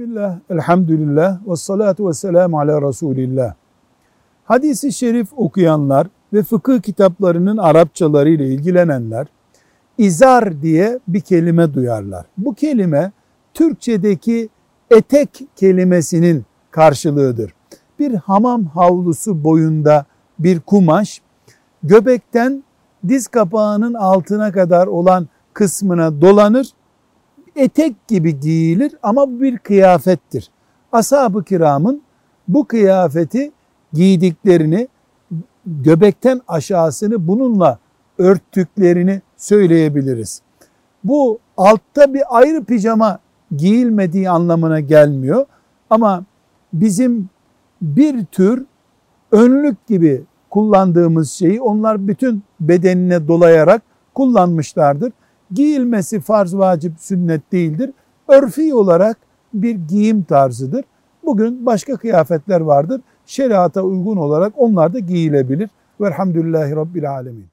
Bismillah, elhamdülillah, ve salatu ve selamu ala Resulillah. Hadisi şerif okuyanlar ve fıkıh kitaplarının Arapçaları ile ilgilenenler, izar diye bir kelime duyarlar. Bu kelime Türkçedeki etek kelimesinin karşılığıdır. Bir hamam havlusu boyunda bir kumaş, göbekten diz kapağının altına kadar olan kısmına dolanır, etek gibi giyilir ama bir kıyafettir. Ashab-ı kiramın bu kıyafeti giydiklerini, göbekten aşağısını bununla örttüklerini söyleyebiliriz. Bu altta bir ayrı pijama giyilmediği anlamına gelmiyor. Ama bizim bir tür önlük gibi kullandığımız şeyi onlar bütün bedenine dolayarak kullanmışlardır. Giyilmesi farz, vacip, sünnet değildir. Örfi olarak bir giyim tarzıdır. Bugün başka kıyafetler vardır. Şeriata uygun olarak onlar da giyilebilir. Velhamdülillahi Rabbil Alemin.